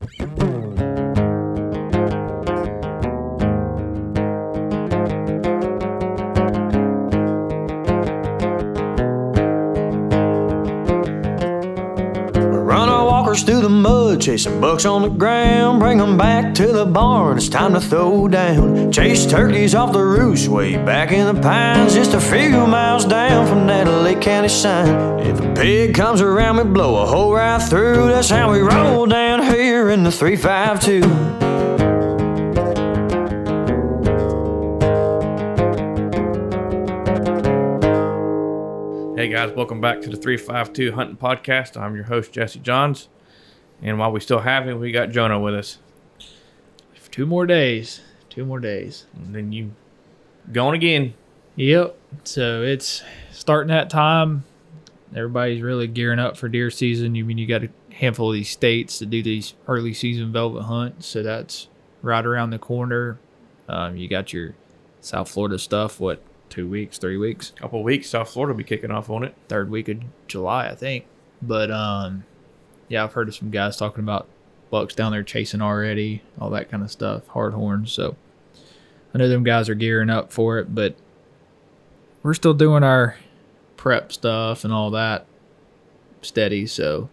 Run our walkers through the mud, chasing bucks on the ground. Bring 'em back to the barn, it's time to throw down. Chase turkeys off the roost, way back in the pines, just a few miles down from that Lake County sign. If a pig comes around, we blow a hole right through. That's how we roll down here in the 352. Hey guys, welcome back to the 352 Hunting Podcast. I'm your host, Jesse Johns. And while we still have him, we got Jonah with us. Two more days. Two more days. And then you going again. Yep. So it's starting that time. Everybody's really gearing up for deer season. You mean you got a handful of these states to do these early season velvet hunts. So that's right around the corner. Um, you got your South Florida stuff. What two weeks, three weeks, couple of weeks, South Florida will be kicking off on it. third week of July, I think. But um, yeah, I've heard of some guys talking about bucks down there chasing already, all that kind of stuff, hard horns. So I know them guys are gearing up for it, but we're still doing our prep stuff and all that steady. So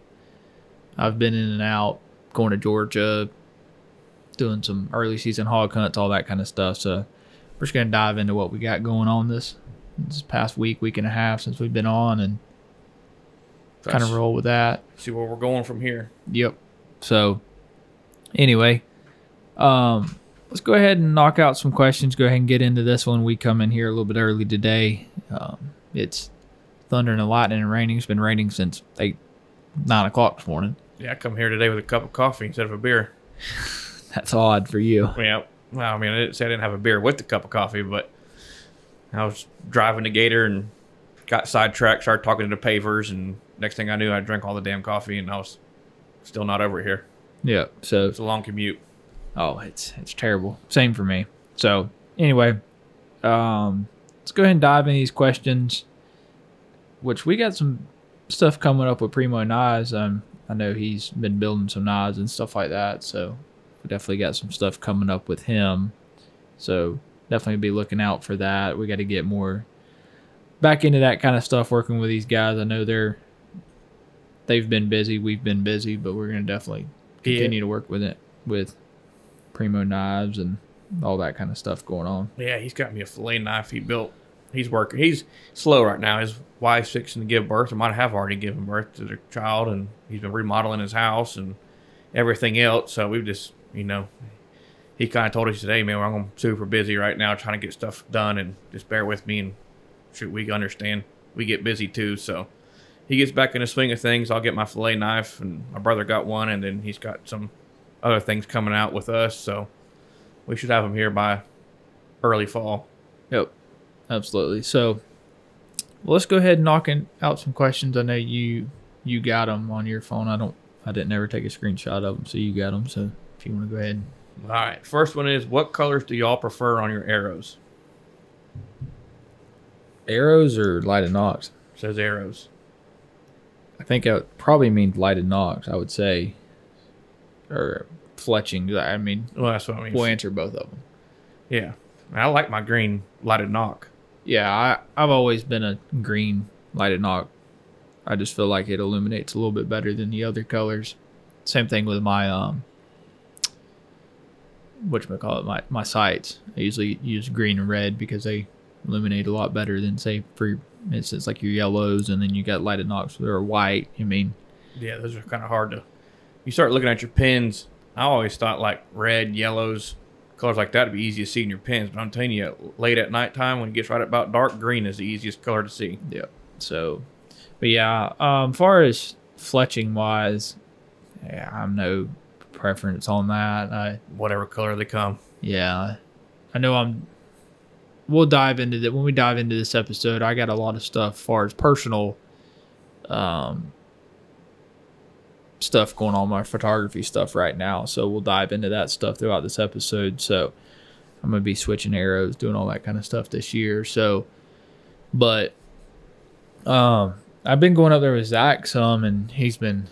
I've been in and out, going to Georgia, doing some early season hog hunts, all that kind of stuff. So we're just gonna dive into what we got going on this this past week, week and a half since we've been on, and kind of roll with that. See where we're going from here. Yep. So anyway, um, let's go ahead and knock out some questions. Go ahead and get into this one. We come in here a little bit early today. Um, it's thundering and lightning and raining. It's been raining since eight, nine o'clock this morning. Yeah, I come here today with a cup of coffee instead of a beer. That's odd for you. Yeah. Well, I mean, I didn't say I didn't have a beer with the cup of coffee, but I was driving to Gator and got sidetracked, started talking to the pavers, and next thing I knew, I drank all the damn coffee, and I was still not over here. Yeah. So It's a long commute. Oh, it's it's terrible. Same for me. So anyway, um, let's go ahead and dive into these questions. Which we got some stuff coming up with Primo Knives. Um, I know he's been building some knives and stuff like that. So we definitely got some stuff coming up with him. So definitely be looking out for that. We got to get more back into that kind of stuff. Working with these guys. I know they're they've been busy. We've been busy, but we're gonna definitely Yeah. continue to work with it with Primo knives and all that kind of stuff going on. Yeah, he's got me a fillet knife he built. He's working. He's slow right now. His wife's fixing to give birth, or might have already given birth to their child, and he's been remodeling his house and everything else. So we've just, you know, he kind of told us today, man, I'm super busy right now trying to get stuff done, and just bear with me. And shoot, we understand we get busy too. So he gets back in the swing of things. I'll get my fillet knife, and my brother got one, and then he's got some other things coming out with us. So we should have him here by early fall. Yep, absolutely. So well, let's go ahead and knocking out some questions. I know you you got them on your phone. I don't. I didn't ever take a screenshot of them, so you got them. So if you want to go ahead, All right. First one is what colors do y'all prefer on your arrows? Arrows or lighted nocks. Says arrows. I think it probably means lighted nocks. I would say, or fletching. I mean, Well, that's what I mean. we'll answer both of them. Yeah. I like my green lighted nock. Yeah, I, I've always been a green lighted nock. I just feel like it illuminates a little bit better than the other colors. Same thing with my um what call it, my, my sights. I usually use green and red because they illuminate a lot better than say for instance like your yellows and then you got lighted nocks that are white. I mean Yeah, those are kind of hard to. You start looking at your pins. I always thought like red, yellows, colors like that would be easy to see in your pins. But I'm telling you, late at nighttime when it gets right about dark, green is the easiest color to see. Yeah. So, but yeah, um, far as fletching wise, yeah, I'm no preference on that. I Whatever color they come. yeah, I know I'm. We'll dive into that when we dive into this episode. I got a lot of stuff as far as personal, um, stuff going on my photography stuff right now. So we'll dive into that stuff throughout this episode. So I'm gonna be switching arrows, doing all that kind of stuff this year. So, but um, I've been going up there with Zach some, and he's been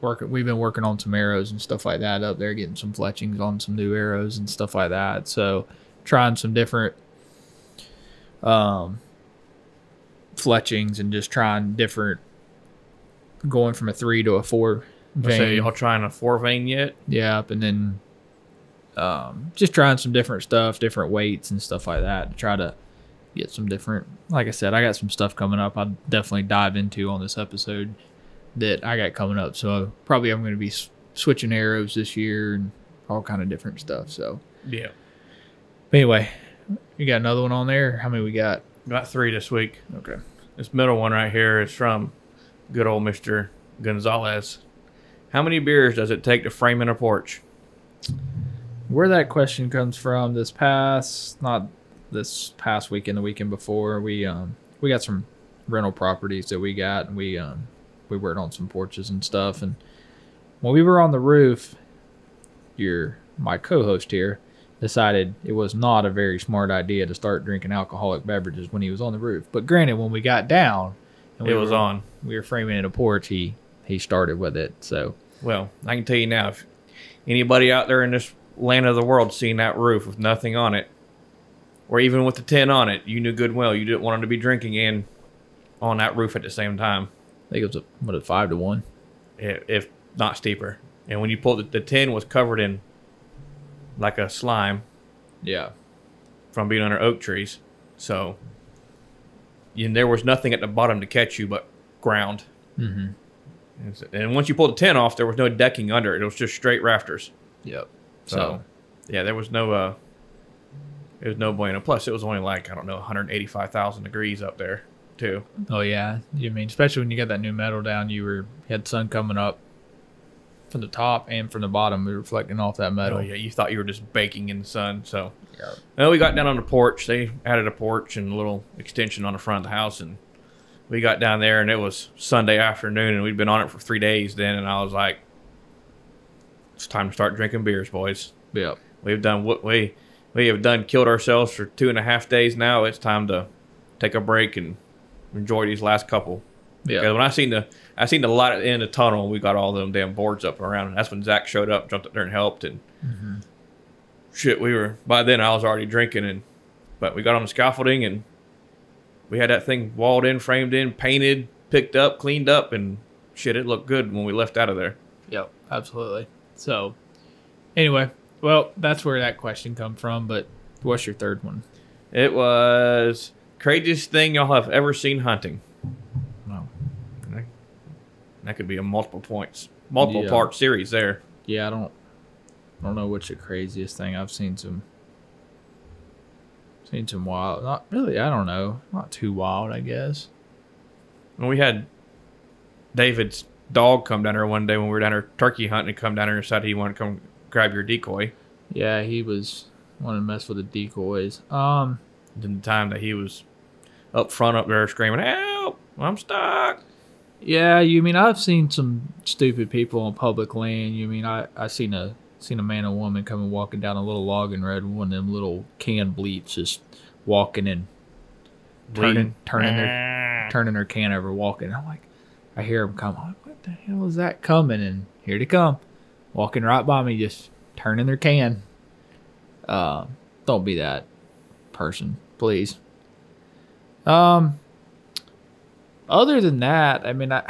working. We've been working on some arrows and stuff like that up there, getting some fletchings on some new arrows and stuff like that. So trying some different um fletchings and just trying different going from a three to a four So y'all trying a four vane yet? Yeah, and then um, just trying some different stuff, different weights and stuff like that to try to get some different. Like I said, I got some stuff coming up. I'll definitely dive into on this episode that I got coming up. So probably I'm going to be switching arrows this year and all kind of different stuff. So Yeah. but anyway, you got another one on there. How many we got? Got three this week. Okay. This middle one right here is from good old Mister Gonzalez. How many beers does it take to frame in a porch? where that question comes from this past not this past weekend the weekend before we um we got some rental properties that we got and we um we worked on some porches and stuff and when we were on the roof your my co-host here decided it was not a very smart idea to start drinking alcoholic beverages when he was on the roof but granted when we got down and It was were, on. we were framing in a porch he he started with it so Well, I can tell you now, if anybody out there in this land of the world seen that roof with nothing on it, or even with the tin on it, you knew good and well you didn't want them to be drinking in on that roof at the same time, i think it was a what a five to one if not steeper. And when you pulled it, the tin was covered in like a slime yeah from being under oak trees. So and there was nothing at the bottom to catch you but ground. mm-hmm And once you pulled the tent off, there was no decking under it. It was just straight rafters. yep So, yeah, there was no uh, it was no bueno. Plus, it was only like I don't know, 185,000 degrees up there too. Oh yeah, you mean especially when you got that new metal down, you were you had sun coming up from the top and from the bottom, reflecting off that metal. Oh yeah, you thought you were just baking in the sun. So, Yeah. well, we got down on the porch. They added a porch and a little extension on the front of the house, and we got down there, and it was Sunday afternoon, and we'd been on it for three days then, and I was like, it's time to start drinking beers, boys. Yep. We've done what we we have done killed ourselves for two and a half days now. It's time to take a break and enjoy these last couple. Because Yeah. when I seen the I seen the light at the end of the tunnel, And we got all them damn boards up and around. And that's when Zach showed up, jumped up there and helped. And shit, we were by then I was already drinking and but we got on the scaffolding and we had that thing walled in, framed in, painted, picked up, cleaned up, and shit, it looked good when we left out of there. Yep. Absolutely. So, anyway, well, that's where that question come from. But what's your third one? It was craziest thing y'all have ever seen hunting. That could be a multiple points, multiple Yeah. part series there. Yeah, I don't. I don't know what's the craziest thing. I've seen some. Seen some wild. Not really. I don't know. Not too wild, I guess. When we had David's dog come down here one day when we were down here turkey hunting and come down here and said he wanted to come grab your decoy. Yeah, he was wanting to mess with the decoys. Um. Then the time that he was up front up there screaming, Help! I'm stuck. Yeah, you mean I've seen some stupid people on public land. You mean I I seen a seen a man and woman coming walking down a little logging road with one of them little can bleats just walking and turning turning their turning their can over walking. I'm like, I hear them come. Like, what the hell is that coming? And here they come, walking right by me, just turning their can. Uh, don't be that person, please. Um, other than that, I mean, I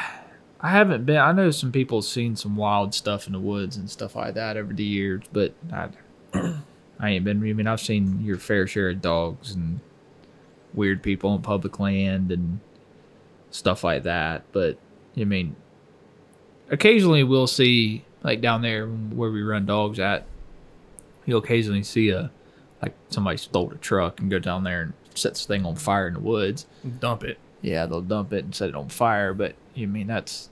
I haven't been. I know some people have seen some wild stuff in the woods and stuff like that over the years, but I I ain't been. I mean, I've seen your fair share of dogs and weird people on public land and stuff like that. But I mean, occasionally we'll see like down there where we run dogs at. You'll occasionally see a like somebody stole a truck and go down there and set this thing on fire in the woods. Dump it. Yeah, they'll dump it and set it on fire. But you mean that's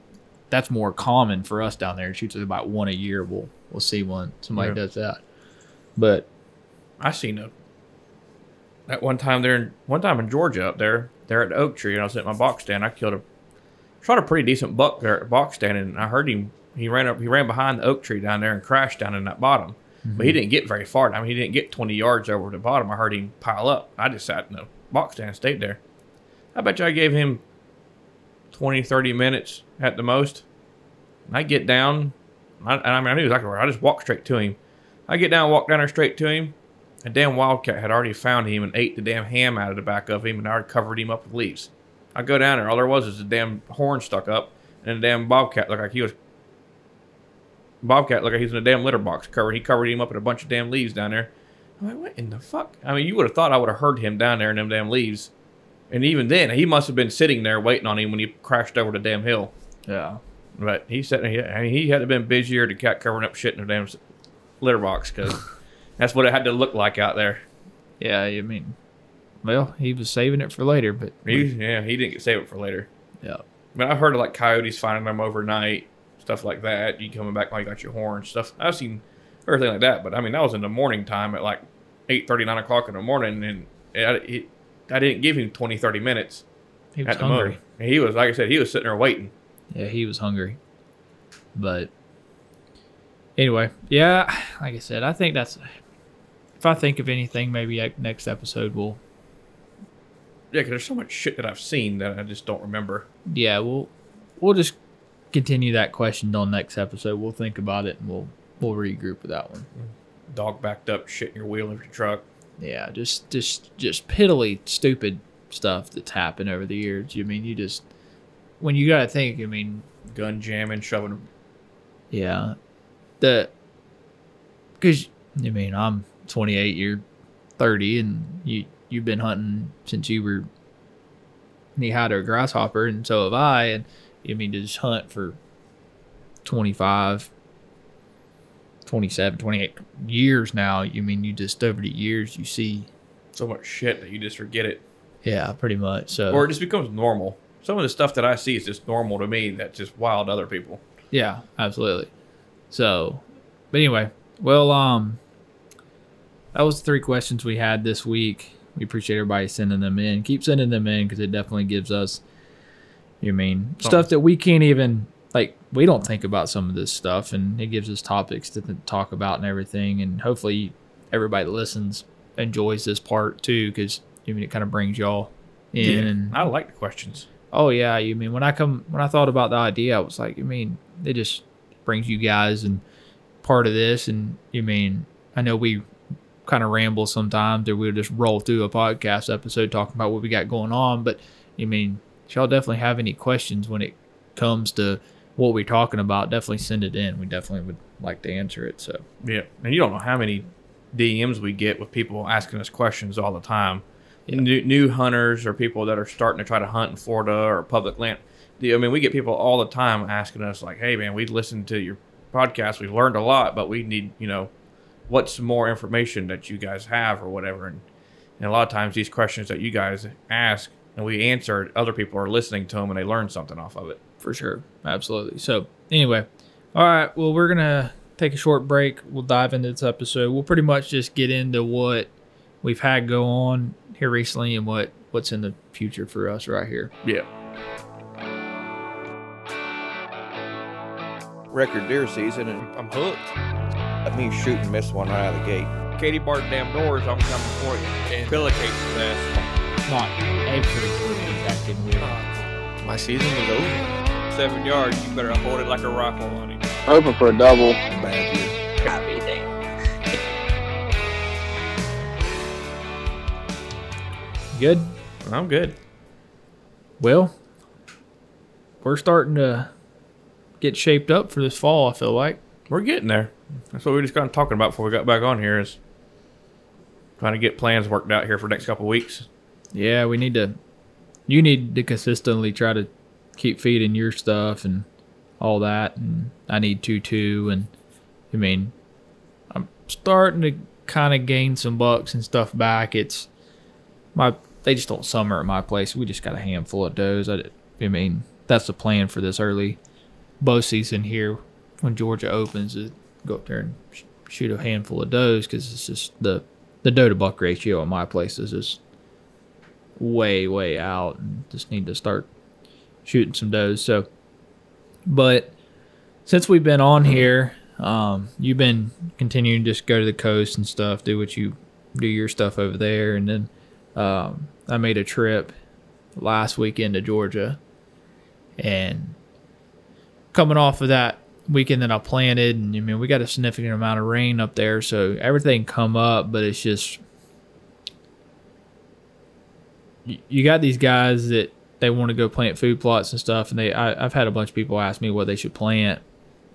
that's more common for us down there. It's usually about one a year. We'll we'll see one somebody Yeah. does that. But I seen a that one time there in one time in Georgia up there, there at the oak tree, and I was at my box stand. I killed a shot a pretty decent buck there at the box stand, and I heard him. He ran up, he ran behind the oak tree down there and crashed down in that bottom. But he mhm. didn't get very far. I mean, he didn't get 20 yards over the bottom. I heard him pile up. I just sat in the box stand and stayed there. I bet you I gave him 20, 30 minutes at the most. I get down, I, and I mean, I knew exactly where. I just walked straight to him. I get down, walk down there straight to him. A damn wildcat had already found him and ate the damn ham out of the back of him, and I already covered him up with leaves. I go down there, all there was is a damn horn stuck up, and a damn bobcat looked like he was. Bobcat looked like he was in a damn litter box covered. He covered him up in a bunch of damn leaves down there. I'm like, what in the fuck? I mean, you would have thought I would have heard him down there in them damn leaves. And even then, he must have been sitting there waiting on him when he crashed over the damn hill. Yeah. But he said he, I mean, he had to have been busier to cat covering up shit in a damn litter box because that's what it had to look like out there. Yeah, I mean, well, he was saving it for later, but He, yeah, he didn't save it for later. yeah, But I've heard of like coyotes finding them overnight, stuff like that. You coming back while you got your horn stuff. I've seen everything like that. But I mean, that was in the morning time at like 8 9 o'clock in the morning. And it, it, I didn't give him 20, 30 minutes he was hungry. And he was, like I said, he was sitting there waiting. Yeah, he was hungry. But anyway, yeah, like I said, I think that's. If I think of anything, maybe next episode we'll. Yeah, because there's so much shit that I've seen that I just don't remember. Yeah, we'll we'll just continue that question on next episode. We'll think about it and we'll we'll regroup with that one. Dog backed up, shit in your wheel of your truck. Yeah, just just just piddly stupid stuff that's happened over the years. You mean you just when you gotta think. I mean, gun jamming, shoving. Yeah, the because I mean I'm 28, you're 30, and you you've been hunting since you were knee high to a grasshopper, and so have I. And I mean to just hunt for 25, 27, 28 years now. You mean you just over the years you see. So much shit that you just forget it, Yeah, pretty much. So or it just becomes normal. Some of the stuff that I see is just normal to me. That's just wild to other people. Yeah, absolutely. So, but anyway, well, um, that was the three questions we had this week. We appreciate everybody sending them in. Keep sending them in because it definitely gives us, you mean, stuff that we can't even. We don't think about some of this stuff, and it gives us topics to th- talk about and everything. And hopefully, everybody that listens enjoys this part too, because I mean, it kind of brings y'all in. and I like the questions. Oh yeah, you mean when I come when I thought about the idea, I was like, you mean it just brings you guys and part of this, and you mean I know we kind of ramble sometimes, or we'll just roll through a podcast episode talking about what we got going on, but you mean y'all definitely have any questions when it comes to what we're talking about, definitely send it in. We definitely would like to answer it. So Yeah, and you don't know how many DMs we get with people asking us questions all the time. Yeah. New, new hunters or people that are starting to try to hunt in Florida or public land. I mean, we get people all the time asking us like, "Hey, man, we listened to your podcast. We've learned a lot, but we need, you know, what's more information that you guys have or whatever." And, and a lot of times, these questions that you guys ask and we answer, other people are listening to them and they learn something off of it. For sure. Absolutely. So, anyway, all right. Well, we're going to take a short break. We'll dive into this episode. We'll pretty much just get into what we've had go on here recently and what what's in the future for us right here. Yeah. record deer season, and I'm hooked. let me shoot and miss one right out of the gate. Katie Barton damn doors, I'm coming for you. And pillowcase his ass. Not every week acting weird. My season was over. Seven yards, you better hold it like a rifle on him. Hoping for a double. Bad deer. Good. I'm good. Well, we're starting to get shaped up for this fall, I feel like. We're getting there. That's what we just got talking about before we got back on here is trying to get plans worked out here for the next couple weeks. Yeah, we need to. You need to consistently try to keep feeding your stuff and all that, and I need to too. And I mean, I'm starting to kind of gain some bucks and stuff back. It's my they just don't summer at my place. We just got a handful of does. I, I mean, that's the plan for this early bow season here when Georgia opens. Is go up there and sh- shoot a handful of does because it's just the the doe to buck ratio at my place is just way way out and just need to start shooting some does. So but since we've been on here um you've been continuing to just go to the coast and stuff do what you do your stuff over there. And then um i made a trip last weekend to georgia. And coming off of that weekend that I planted, and I mean we got a significant amount of rain up there, so everything come up, but it's just you- you got these guys that they want to go plant food plots and stuff, and they I, I've had a bunch of people ask me what they should plant,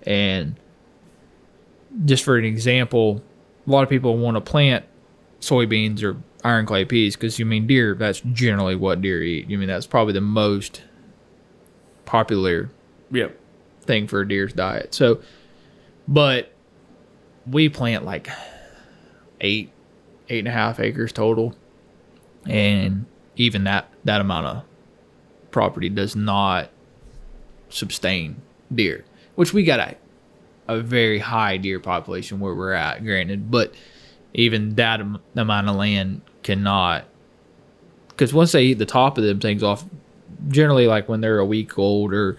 and just for an example, a lot of people want to plant soybeans or iron clay peas because you mean deer. That's generally what deer eat. You mean that's probably the most popular Yep. thing for a deer's diet. So, but we plant like eight, eight and a half acres total, and even that that amount of property does not sustain deer. Which we got a a very high deer population where we're at, granted, but even that am- amount of land cannot. Because once they eat the top of them things off, generally like when they're a week old or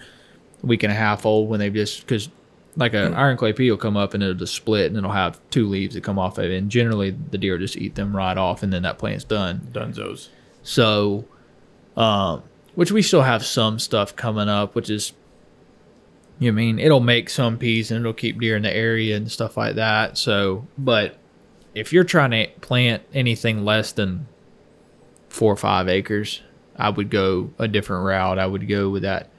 a week and a half old, when they just because like a iron clay pea will come up and it'll just split and it'll have two leaves that come off of it, and generally the deer just eat them right off, and then that plant's done. Dunzos. So, um, which we still have some stuff coming up, which is, you know, I mean, it'll make some peas and it'll keep deer in the area and stuff like that. So, but if you're trying to plant anything less than four or five acres, I would go a different route. I would go with that,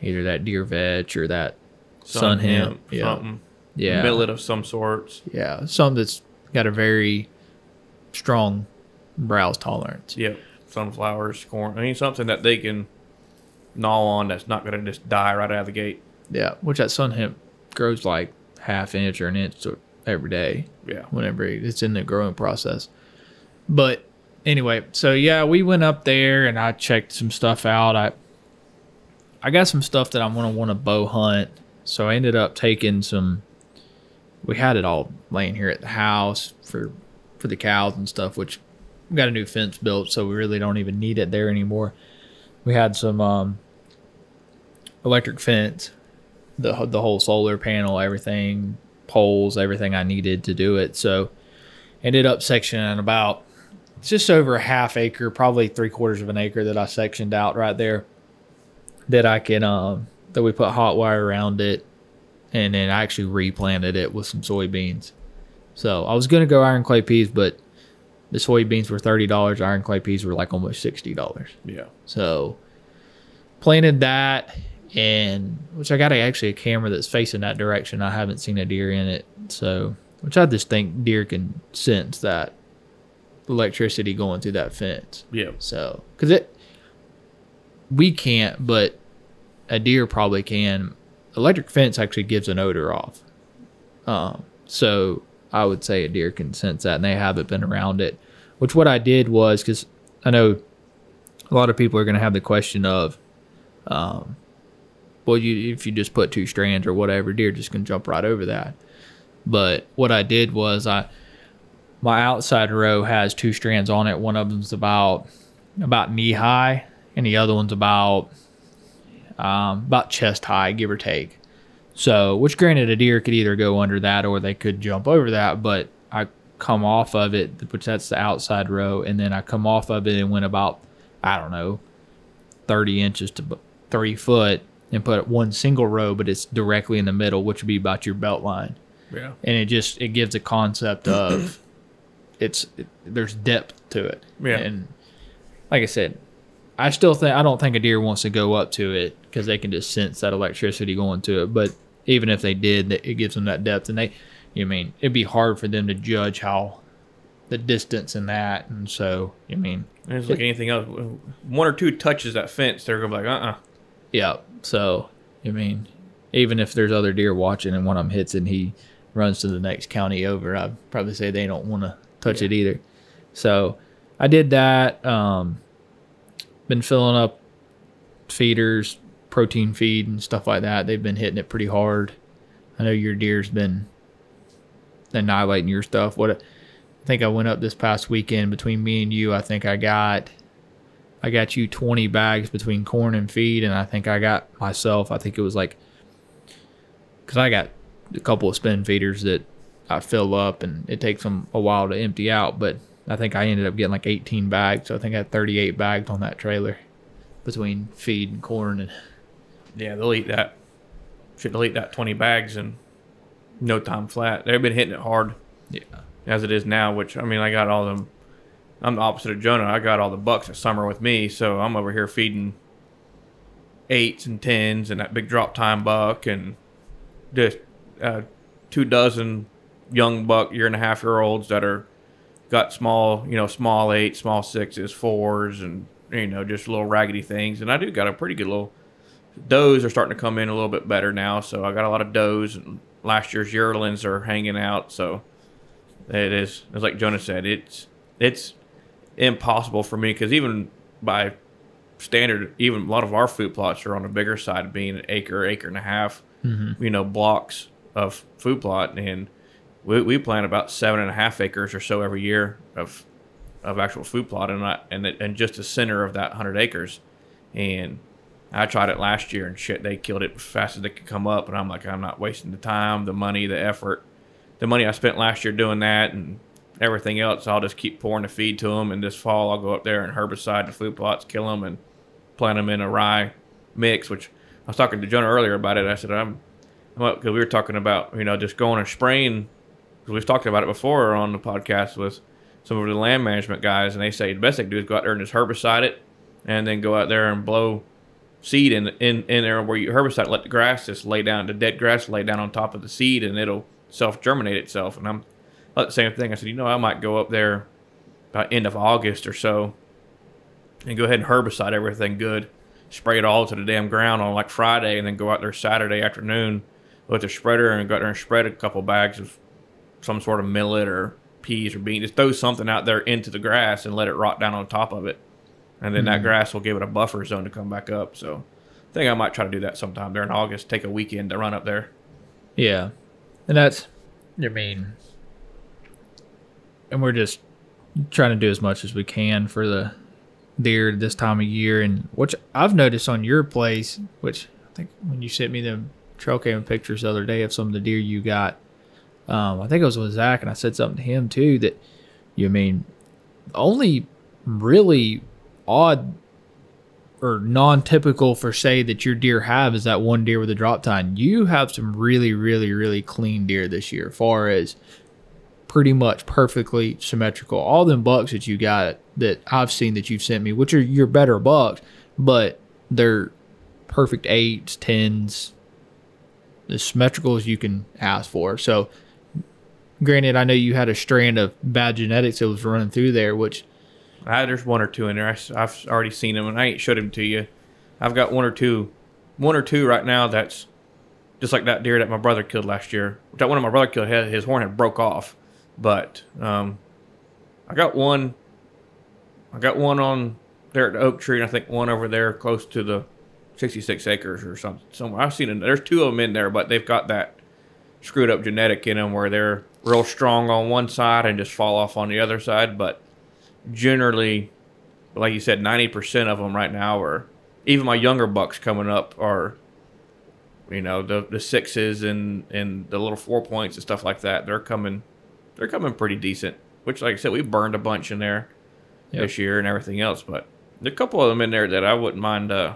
either that deer vetch or that sun, hemp. Yeah. Something. Yeah. Millet of some sorts. Yeah. Something that's got a very strong browse tolerance. Yep. Sunflowers, corn. I mean, something that they can gnaw on that's not going to just die right out of the gate. Yeah, which that sun hemp grows like half inch or an inch every day Yeah. whenever it's in the growing process. But anyway, so yeah, we went up there and I checked some stuff out. I I got some stuff that I'm gonna want to bow hunt. So I ended up taking some. We had it all laying here at the house for for the cows and stuff, which we got a new fence built, so we really don't even need it there anymore. We had some um, electric fence, the the whole solar panel, everything, poles, everything I needed to do it. So ended up sectioning about just over a half acre, probably three quarters of an acre that I sectioned out right there. That I can um that we put hot wire around it, and then I actually replanted it with some soybeans. So I was gonna go iron clay peas, but the soybeans were thirty dollars. Iron clay peas were like almost sixty dollars. Yeah. So planted that and which I got a, actually a camera that's facing that direction. I haven't seen a deer in it. So which I just think deer can sense that electricity going through that fence. Yeah. So cuz it we can't but a deer probably can. Electric fence actually gives an odor off. Um so I would say a deer can sense that and they haven't been around it. Which what I did was cuz I know a lot of people are going to have the question of, um, well, you if you just put two strands or whatever, deer just can jump right over that. But what I did was I, my outside row has two strands on it. One of them's about about knee high, and the other one's about um, about chest high, give or take. So, which granted, a deer could either go under that or they could jump over that. But I come off of it, which that's the outside row, and then I come off of it and went about I don't know, 30 inches to three foot and put one single row, but it's directly in the middle, which would be about your belt line. Yeah. And it just, it gives a concept of it's, it, there's depth to it. Yeah. And like I said, I still think, I don't think a deer wants to go up to it because they can just sense that electricity going to it. But even if they did, that- it gives them that depth. And they, you mean, it'd be hard for them to judge how the distance in that. And so, you mean, And it's like anything else. One or two touches that fence, they're going to be like, uh uh Yeah. So, I mean, even if there's other deer watching and one of them hits and he runs to the next county over, I'd probably say they don't want to touch it either. So, I did that. Um, been filling up feeders, protein feed, and stuff like that. They've been hitting it pretty hard. I know your deer's been annihilating your stuff. What I think I went up this past weekend between me and you. I think I got I got you 20 bags between corn and feed, and I think I got myself, I think it was like, because I got a couple of spin feeders that I fill up, and it takes them a while to empty out, but I think I ended up getting like 18 bags, so I think I had 38 bags on that trailer between feed and corn. And Yeah, they'll eat that. shit, they'll eat that 20 bags in no time flat. They've been hitting it hard Yeah. as it is now, which I mean, I got all them. I'm the opposite of Jonah. I got all the bucks at summer with me, so I'm over here feeding eights and tens and that big drop tine buck and just uh, two dozen young buck year and a half year olds that are got small, you know, small eight, small sixes, fours, and you know, just little raggedy things. And I do got a pretty good little does are starting to come in a little bit better now. So I got a lot of does, and last year's yearlings are hanging out. So it is, it's like Jonah said, it's it's impossible for me because even by standard, even a lot of our food plots are on the bigger side, being an acre, acre and a half, mm-hmm. you know, blocks of food plot, and we, we plant about seven and a half acres or so every year of of actual food plot, and I, and it, and just the center of that hundred acres, and I tried it last year and shit, they killed it as fast as they could come up, and I'm like, I'm not wasting the time, the money, the effort, the money I spent last year doing that, and everything else. I'll just keep pouring the feed to them, and this fall I'll go up there and herbicide the food plots, kill them, and plant them in a rye mix. Which I was talking to Jonah earlier about it. I said I'm, well, because we were talking about you know just going and spraying, because we've talked about it before on the podcast with some of the land management guys, and they say the best thing to do is go out there and just herbicide it, and then go out there and blow seed in in in there where you herbicide, let the grass just lay down, the dead grass lay down on top of the seed, and it'll self germinate itself. And I'm the same thing. I said, you know, I might go up there by end of August or so, and go ahead and herbicide everything good, spray it all to the damn ground on like Friday, and then go out there Saturday afternoon with the spreader and go out there and spread a couple bags of some sort of millet or peas or beans. Just throw something out there into the grass and let it rot down on top of it. And then that grass will give it a buffer zone to come back up. So I think I might try to do that sometime during August. Take a weekend to run up there. Yeah. And that's, I mean, and we're just trying to do as much as we can for the deer this time of year. And which I've noticed on your place, which I think when you sent me the trail cam pictures the other day of some of the deer you got, um, I think it was with Zach, and I said something to him too that you mean only really odd or non-typical for say that your deer have is that one deer with a drop tine. You have some really, really, really clean deer this year, far as pretty much perfectly symmetrical. All them bucks that you got that I've seen that you've sent me, which are your better bucks, but they're perfect eights, tens, as symmetrical as you can ask for. So, granted, I know you had a strand of bad genetics that was running through there, which I, there's one or two in there. I, have already seen them, and I ain't showed them to you. I've got one or two, one or two right now. That's just like that deer that my brother killed last year. That one of my brother killed, had, his horn had broke off, but um, I got one. I got one on there at the oak tree, and I think one over there close to the 66 acres or something. Somewhere I've seen them. There's two of them in there, but they've got that screwed up genetic in them where they're real strong on one side and just fall off on the other side, but generally, like you said, ninety percent of them right now are. Even my younger bucks coming up are, you know, the the sixes and and the little four points and stuff like that. They're coming, they're coming pretty decent. Which, like I said, we burned a bunch in there Yep. this year and everything else. But there are a couple of them in there that I wouldn't mind. Uh,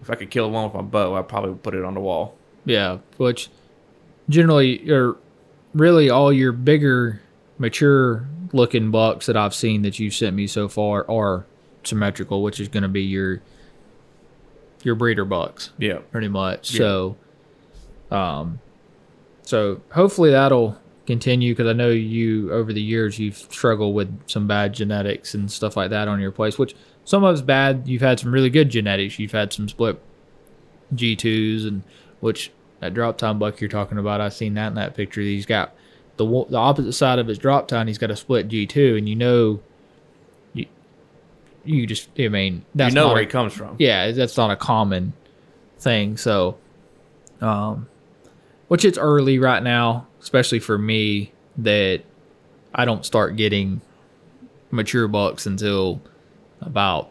if I could kill one with my bow, I probably would put it on the wall. Yeah, which generally are really all your bigger, mature looking bucks that I've seen that you've sent me so far are symmetrical, which is going to be your your breeder bucks Yeah, pretty much. Yeah. So, um, so hopefully that'll continue because I know you over the years you've struggled with some bad genetics and stuff like that on your place, which some of it's bad. You've had some really good genetics. You've had some split G twos and which that drop tine buck you're talking about. I've seen that in that picture. He's got the the opposite side of his drop tine. He's got a split G two, and you know, you you just I mean that's you know not where a- he comes from. yeah, that's not a common thing. So, um, which it's early right now, especially for me that I don't start getting mature bucks until about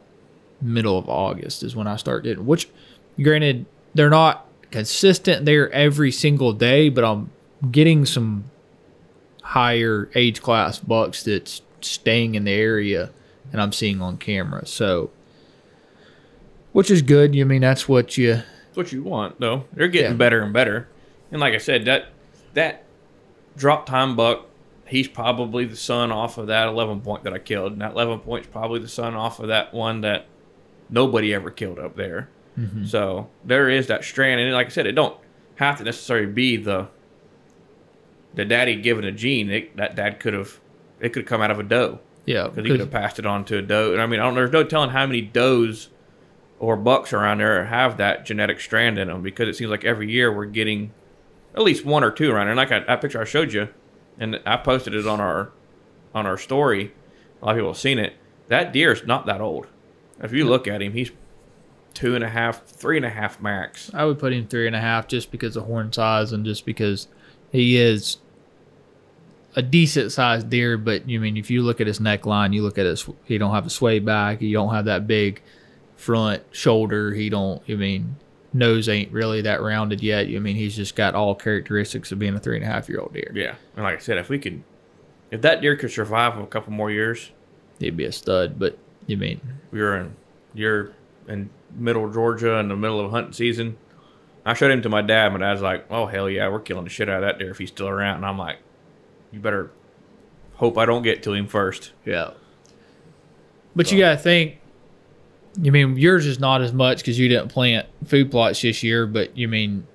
middle of August is when I start getting. Which, granted, they're not consistent there every single day, but I'm getting some higher age class bucks that's staying in the area and I'm seeing on camera. So, which is good. You mean that's what you That's what you want, though. They're getting Yeah. better and better. And like I said, that that drop tine buck, he's probably the son off of that 11 point that I killed. And that 11 point's probably the son off of that one that nobody ever killed up there. Mm-hmm. So there is that strand, and like I said, it don't have to necessarily be the the daddy given a gene. It, that dad could have it could have come out of a doe Yeah, because he could have passed it on to a doe. And I mean, I don't there's no telling how many does or bucks around there have that genetic strand in them because it seems like every year we're getting at least one or two around there. And like I, that picture I showed you, and I posted it on our on our story. A lot of people have seen it. That deer is not that old. If you look at him, he's two and a half, three and a half max. I would put him three and a half just because of horn size and just because he is a decent sized deer. But you mean if you look at his neckline, you look at his he don't have a sway back, he don't have that big front shoulder. He don't. I mean nose ain't really that rounded yet. I mean he's just got all characteristics of being a three and a half year old deer. Yeah, and like I said, if we could, if that deer could survive a couple more years, He'd be a stud. But you mean we're in you're in middle Georgia in the middle of hunting season. I showed him to my dad. My dad's like, "Oh hell yeah, we're killing the shit out of that deer if he's still around." And I'm like, "You better hope I don't get to him first. Yeah. But you got to think, you mean yours is not as much because you didn't plant food plots this year, but you mean,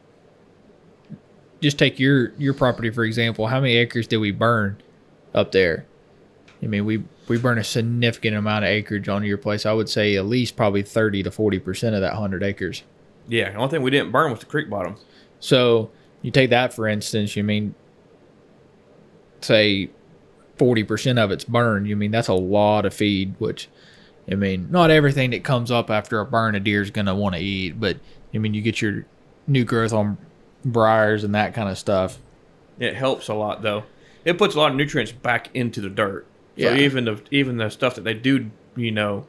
just take your your property for example. How many acres did we burn up there? I mean, we we burn a significant amount of acreage on your place. I would say at least probably thirty to forty percent of that hundred acres. Yeah, the only thing we didn't burn was the creek bottom. So you take that for instance. You mean, say, forty percent of it's burned. You mean that's a lot of feed. Which, I mean, not everything that comes up after a burn a deer is gonna want to eat. But I mean, you get your new growth on briars and that kind of stuff. It helps a lot though. It puts a lot of nutrients back into the dirt. So Yeah. even the even the stuff that they do, you know,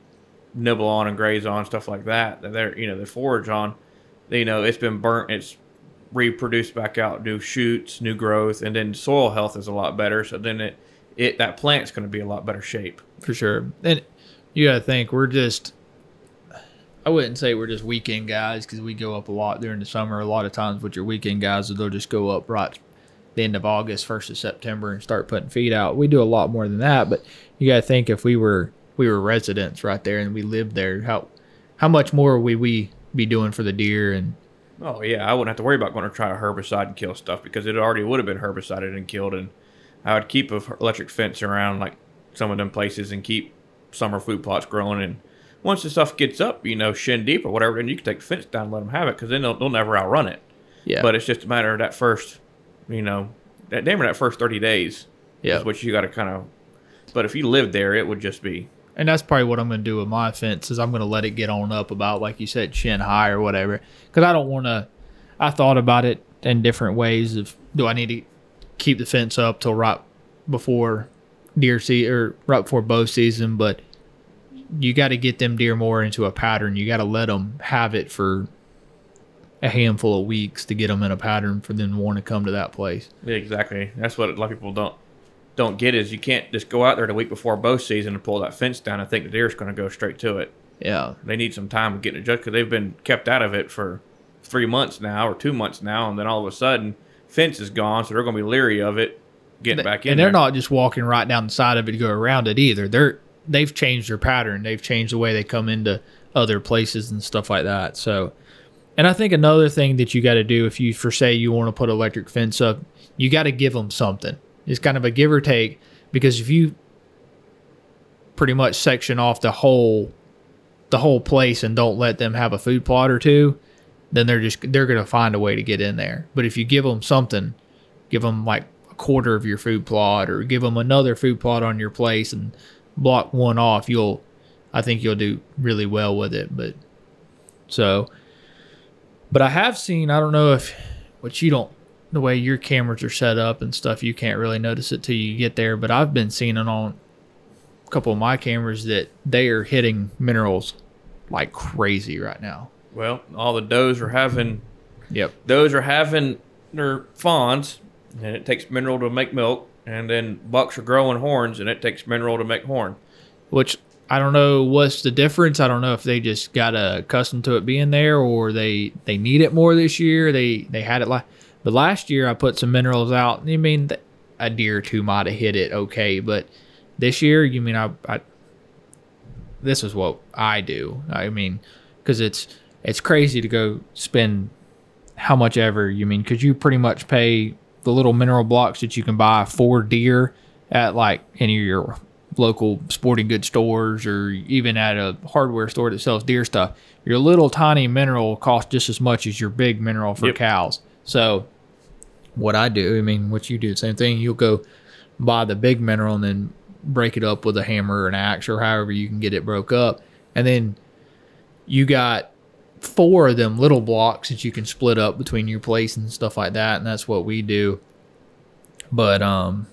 nibble on and graze on, stuff like that, that they're you know they forage on, you know, it's been burnt. It's reproduced back out, new shoots, new growth, and then soil health is a lot better. So then it it that plant's going to be a lot better shape. for sure. And you got to think we're just. I wouldn't say we're just weekend guys because we go up a lot during the summer. A lot of times with your weekend guys, they'll just go up right the end of August, first of September, and start putting feed out. We do a lot more than that, but you got to think if we were we were residents right there and we lived there, how how much more would we be doing for the deer and Oh yeah, I wouldn't have to worry about going to try a herbicide and kill stuff because it already would have been herbicided and killed. And I would keep a electric fence around like some of them places and keep summer food plots growing. And once the stuff gets up, you know, shin deep or whatever, then you can take the fence down and let them have it because then they'll, they'll never outrun it. yeah, But it's just a matter of that first, you know, that damn that first thirty days. yeah. is what you got to kind of. But if you lived there, it would just be And that's probably what I'm going to do with my fence is I'm going to let it get on up about like you said chin high or whatever because I don't want to. I thought about it in different ways. Of do I need to keep the fence up till right before deer season or right before bow season? But you got to get them deer more into a pattern. You got to let them have it for a handful of weeks to get them in a pattern for them to want to come to that place. Yeah, exactly. That's what a lot of people don't don't get is you can't just go out there the week before bow season and pull that fence down and think the deer's going to go straight to it. Yeah, They need some time to get adjusted because they've been kept out of it for three months now or two months now, and then all of a sudden fence is gone, so they're going to be leery of it getting back in. and they're there. not just walking right down the side of it to go around it either. They're they've changed their pattern. They've changed the way they come into other places and stuff like that. So, and I think another thing that you got to do if you for say you want to put electric fence up, you got to give them something. It's kind of a give or take because if you pretty much section off the whole the whole place and don't let them have a food plot or two, then they're just they're going to find a way to get in there. But if you give them something, give them like a quarter of your food plot or give them another food plot on your place and block one off, you'll I think you'll do really well with it. But so but I have seen I don't know if what you don't the way your cameras are set up and stuff, you can't really notice it till you get there. But I've been seeing it on a couple of my cameras that they are hitting minerals like crazy right now. Well, all the does are having Yep. those are having their fawns, and it takes mineral to make milk, and then bucks are growing horns, and it takes mineral to make horn. Which I don't know what's the difference. I don't know if they just got accustomed to it being there, or they they need it more this year. They they had it like, but last year I put some minerals out. I mean, a deer or two might have hit it okay, but this year, you mean I, I this is what I do. I mean, because it's it's crazy to go spend how much ever you mean because you pretty much pay the little mineral blocks that you can buy for deer at like any of your local sporting goods stores or even at a hardware store that sells deer stuff. Your little tiny mineral costs just as much as your big mineral for Yep. cows. So what I do, I mean, what you do, same thing. You'll go buy the big mineral and then break it up with a hammer or an axe or however you can get it broke up. And then you got four of them little blocks that you can split up between your place and stuff like that. And that's what we do. But um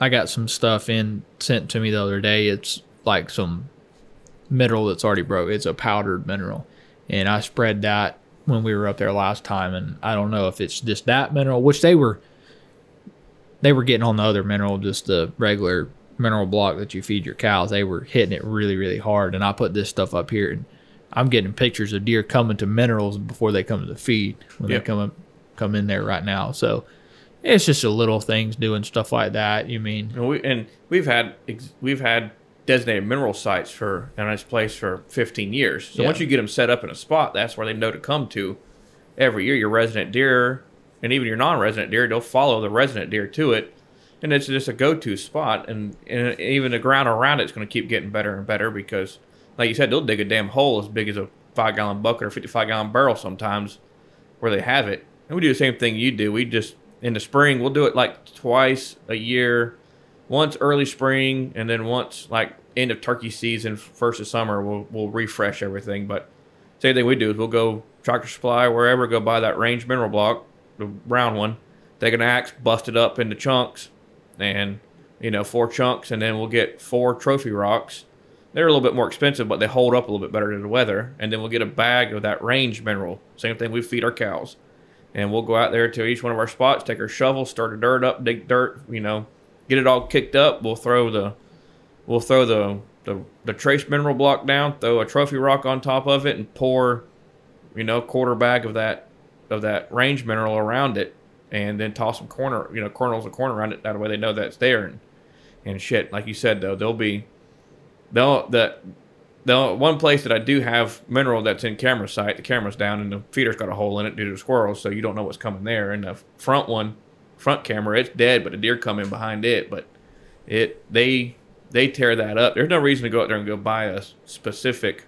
I got some stuff in sent to me the other day. It's like some mineral that's already broke. It's a powdered mineral. And I spread that when we were up there last time and I don't know if it's just that mineral, which they were they were getting on the other mineral, just the regular mineral block that you feed your cows. They were hitting it really, really hard. And I put this stuff up here and I'm getting pictures of deer coming to minerals before they come to the feed when Yep. they come up, come in there right now. So it's just a little things doing stuff like that. You mean And we and we've had ex- we've had designated mineral sites for in this place for 15 years. So Yeah. once you get them set up in a spot, that's where they know to come to every year. Your resident deer and even your non-resident deer, they'll follow the resident deer to it, and it's just a go-to spot. And, and even the ground around it's going to keep getting better and better because, like you said, they'll dig a damn hole as big as a five-gallon bucket or 55-gallon barrel sometimes where they have it. And we do the same thing you do. We just in the spring we'll do it like twice a year, once early spring and then once like end of turkey season, first of summer. We'll we'll refresh everything. But same thing we do is we'll go tractor supply wherever, go buy that range mineral block, the round one, take an axe, bust it up into chunks, and you know four chunks, and then we'll get four trophy rocks. They're a little bit more expensive, but they hold up a little bit better to the weather. And then we'll get a bag of that range mineral. Same thing we feed our cows and we'll go out there to each one of our spots, take our shovel, stir the dirt up, dig dirt, you know, get it all kicked up. We'll throw the, we'll throw the the, the trace mineral block down, throw a trophy rock on top of it, and pour, you know, quarter bag of that of that range mineral around it, and then toss some corner, you know, kernels of corn around it. That way they know that's there and and shit. Like you said though, they'll be, they'll that. The one place that I do have mineral that's in camera sight, the camera's down and the feeder's got a hole in it due to the squirrels, so you don't know what's coming there. And the front one, front camera, it's dead, but a deer come in behind it. But it they they tear that up. There's no reason to go out there and go buy a specific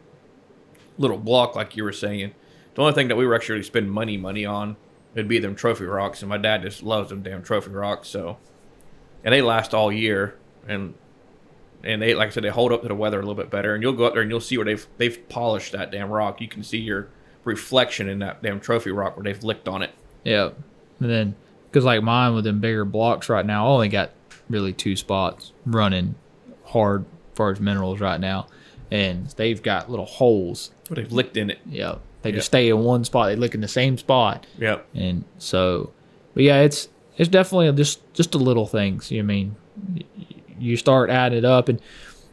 little block like you were saying. The only thing that we were actually spending money money on would be them trophy rocks, and my dad just loves them damn trophy rocks. So, and they last all year, and and they like I said they hold up to the weather a little bit better. And you'll go up there and you'll see where they've they've polished that damn rock. You can see your reflection in that damn trophy rock where they've licked on it. Yeah. And then, because like mine with them bigger blocks right now, I only got really two spots running hard as far as minerals right now. And they've got little holes. Where they've licked in it. Yeah. They Yeah. just stay in one spot. They lick in the same spot. Yep. And so, but yeah, it's, it's definitely just, just the little things. You mean, you start adding it up and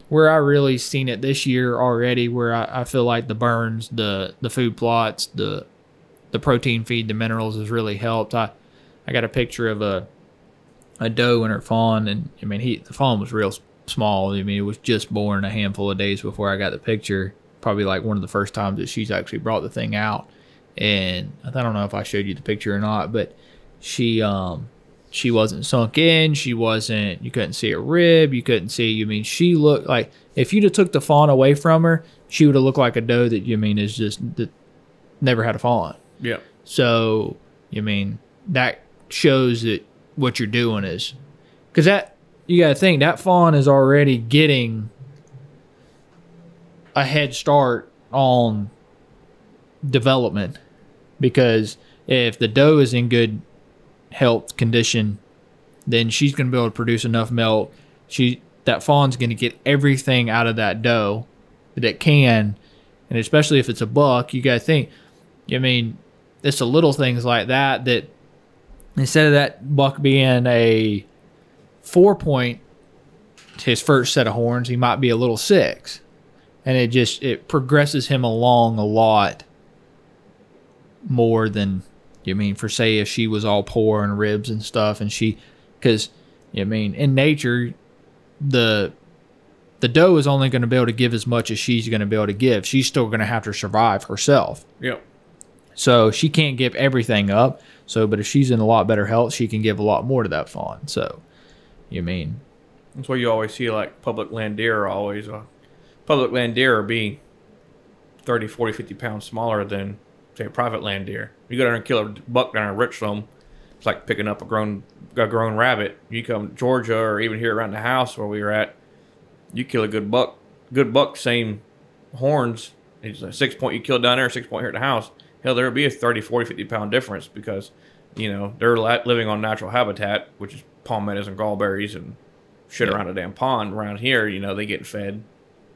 where I really seen it this year already, where I, I feel like the burns, the, the food plots, the, the protein feed, the minerals has really helped. I, I got a picture of a a doe and her fawn, and I mean he the fawn was real small. I mean it was just born a handful of days before I got the picture. Probably like one of the first times that she's actually brought the thing out, and I don't know if I showed you the picture or not, but she um she wasn't sunk in. She wasn't. You couldn't see a rib. You couldn't see. You mean she looked like if you'd have took the fawn away from her, she would have looked like a doe that you mean is just that never had a fawn. Yep. So, you mean that shows that what you're doing is because that you got to think that fawn is already getting a head start on development because if the doe is in good health condition, then she's going to be able to produce enough milk. She that fawn's going to get everything out of that doe that it can, and especially if it's a buck, you got to think. I mean, it's the little things like that that instead of that buck being a four point, his first set of horns, he might be a little six. and it just it progresses him along a lot more than you mean for say if she was all poor and ribs and stuff and she because you mean in nature the the doe is only going to be able to give as much as she's going to be able to give she's still going to have to survive herself Yep. so she can't give everything up so but if she's in a lot better health she can give a lot more to that fawn so you mean That's why you always see like public land deer are always uh, public land deer being 30, 40, 50 pounds smaller than say a private land deer. You go down and kill a buck down in Richland, it's like picking up a grown a grown rabbit. You come to Georgia or even here around the house where we were at, you kill a good buck, good buck, same horns. It's a six point you kill down there, six point here at the house. Hell, there would be a 30, 40, 50 pound difference because, you know, they're living on natural habitat, which is palmettos and gallberries and shit around a damn pond. Around here, you know, they get fed.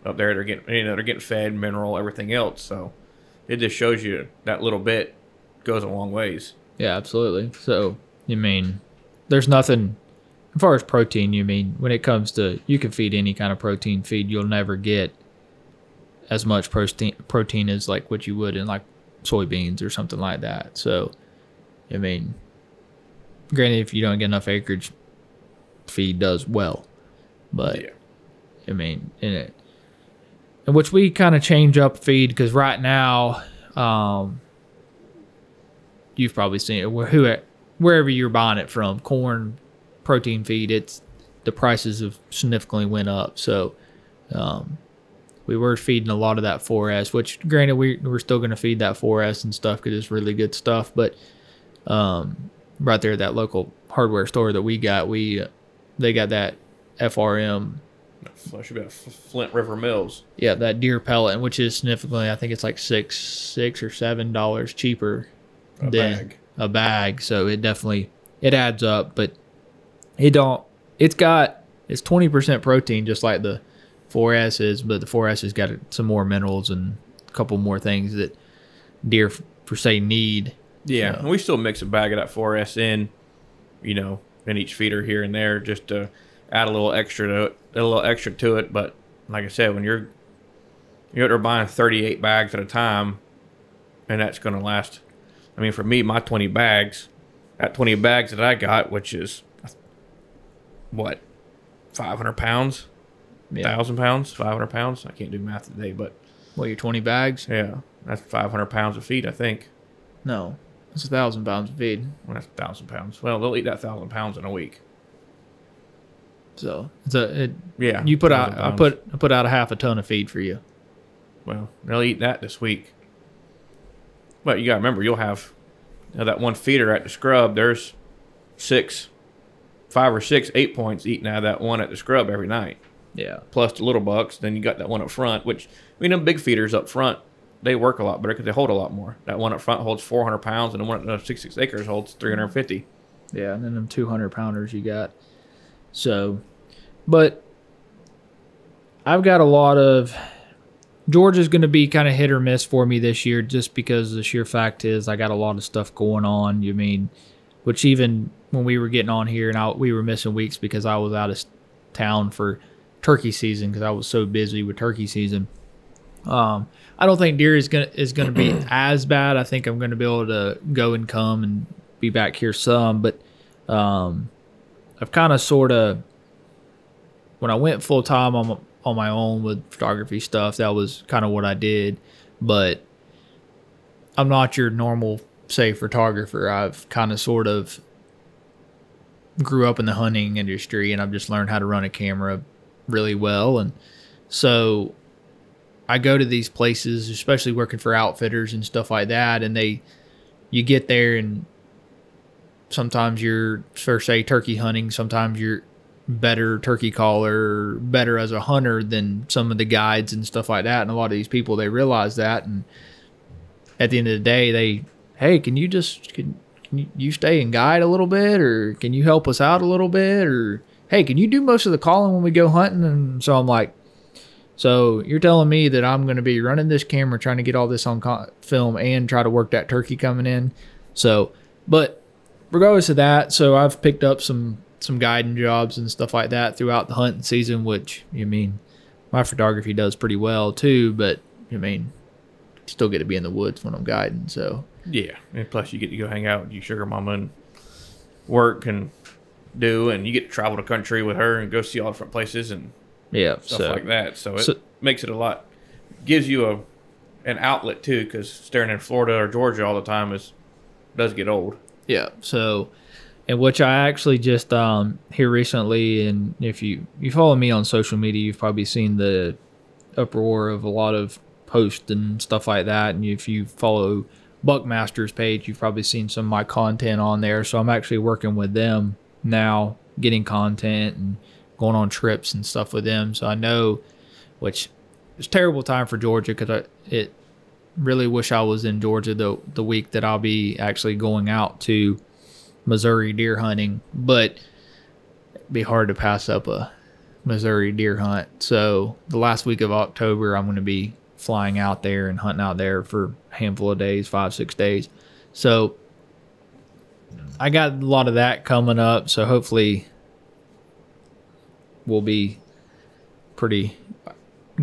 Up there, they're getting, you know, they're getting fed mineral, everything else. So it just shows you that little bit goes a long ways. Yeah, absolutely. So, you mean, there's nothing, as far as protein, you mean, when it comes to, you can feed any kind of protein feed, you'll never get as much protein, protein as like what you would in like soybeans or something like that. So, I mean, granted, if you don't get enough acreage, feed does well. But, Yeah. I mean, in it, in which we kind of change up feed because right now, um, you've probably seen it where who wherever you're buying it from, corn, protein feed, it's the prices have significantly went up. So, um, we were feeding a lot of that 4S, which granted we we're still going to feed that 4S and stuff because it's really good stuff. But um, right there at that local hardware store that we got, we uh, they got that FRM it should be a F- Flint River Mills. yeah, that deer pellet, which is significantly, I think it's like six, six or seven dollars cheaper A than bag. a bag. So it definitely it adds up, but it don't. It's got it's twenty percent protein, just like the 4S is, but the 4S has got some more minerals and a couple more things that deer per se need. Yeah, So- and we still mix a bag of that 4S in, you know, in each feeder here and there, just to add a little extra to it, a little extra to it. But like I said, when you're you're buying 38 bags at a time, and that's going to last. I mean, for me, my 20 bags, that 20 bags that I got, which is what 500 pounds. Thousand pounds, 500 pounds. I can't do math today, but What your twenty bags? yeah, that's 500 pounds of feed, I think. No, it's a thousand pounds of feed. Well, that's a thousand pounds. Well, they'll eat that thousand pounds in a week. So it's a it, Yeah, you put out. 1,000 I put I put out a half a ton of feed for you. Well, they'll eat that this week. But you got to remember, you'll have you know, that one feeder at the scrub. There's six, five or six, eight points eating out of that one at the scrub every night. Yeah. Plus the little bucks. Then you got that one up front, which I mean, them big feeders up front, they work a lot better because they hold a lot more. That one up front holds 400 pounds, and the one at the uh, 66 acres holds 350. Yeah, and then them 200 pounders you got. So, but I've got a lot of. Georgia's going to be kind of hit or miss for me this year just because the sheer fact is I got a lot of stuff going on. You mean, which even when we were getting on here and I, we were missing weeks because I was out of town for turkey season because I was so busy with turkey season. Um, I don't think deer is gonna is gonna be as bad. I think I'm gonna be able to go and come and be back here some, but um, I've kind of sort of when I went full time on on my own with photography stuff, that was kind of what I did. But I'm not your normal say photographer. I've kind of sort of grew up in the hunting industry, and I've just learned how to run a camera really well, and so I go to these places, especially working for outfitters and stuff like that, and they you get there and sometimes you're for say turkey hunting, sometimes you're better turkey caller, better as a hunter than some of the guides and stuff like that. And a lot of these people they realize that. And at the end of the day they hey, can you just can, can you, stay and guide a little bit? Or can you help us out a little bit? Or hey, can you do most of the calling when we go hunting? And so I'm like so you're telling me that I'm going to be running this camera, trying to get all this on co- film, and try to work that turkey coming in. So, but regardless of that, so I've picked up some some guiding jobs and stuff like that throughout the hunting season. Which you mean, my photography does pretty well too. But I mean, still get to be in the woods when I'm guiding. So Yeah, and plus you get to go hang out with your sugar mama and work and do, and you get to travel the country with her and go see all different places and yeah, stuff so like that. So it so- makes it a lot, gives you a an outlet too, because staring in Florida or Georgia all the time is does get old. Yeah. So, and which I actually just um here recently, and if you you follow me on social media, you've probably seen the uproar of a lot of posts and stuff like that. And if you follow Buckmasters' page, you've probably seen some of my content on there. So I'm actually working with them now, getting content and going on trips and stuff with them. So I know, which is terrible time for Georgia because I it really wish I was in Georgia the the week that I'll be actually going out to Missouri deer hunting, but it'd be hard to pass up a Missouri deer hunt. So the last week of October, I'm going to be flying out there and hunting out there for a handful of days, five six days. So I got a lot of that coming up. So hopefully we'll be pretty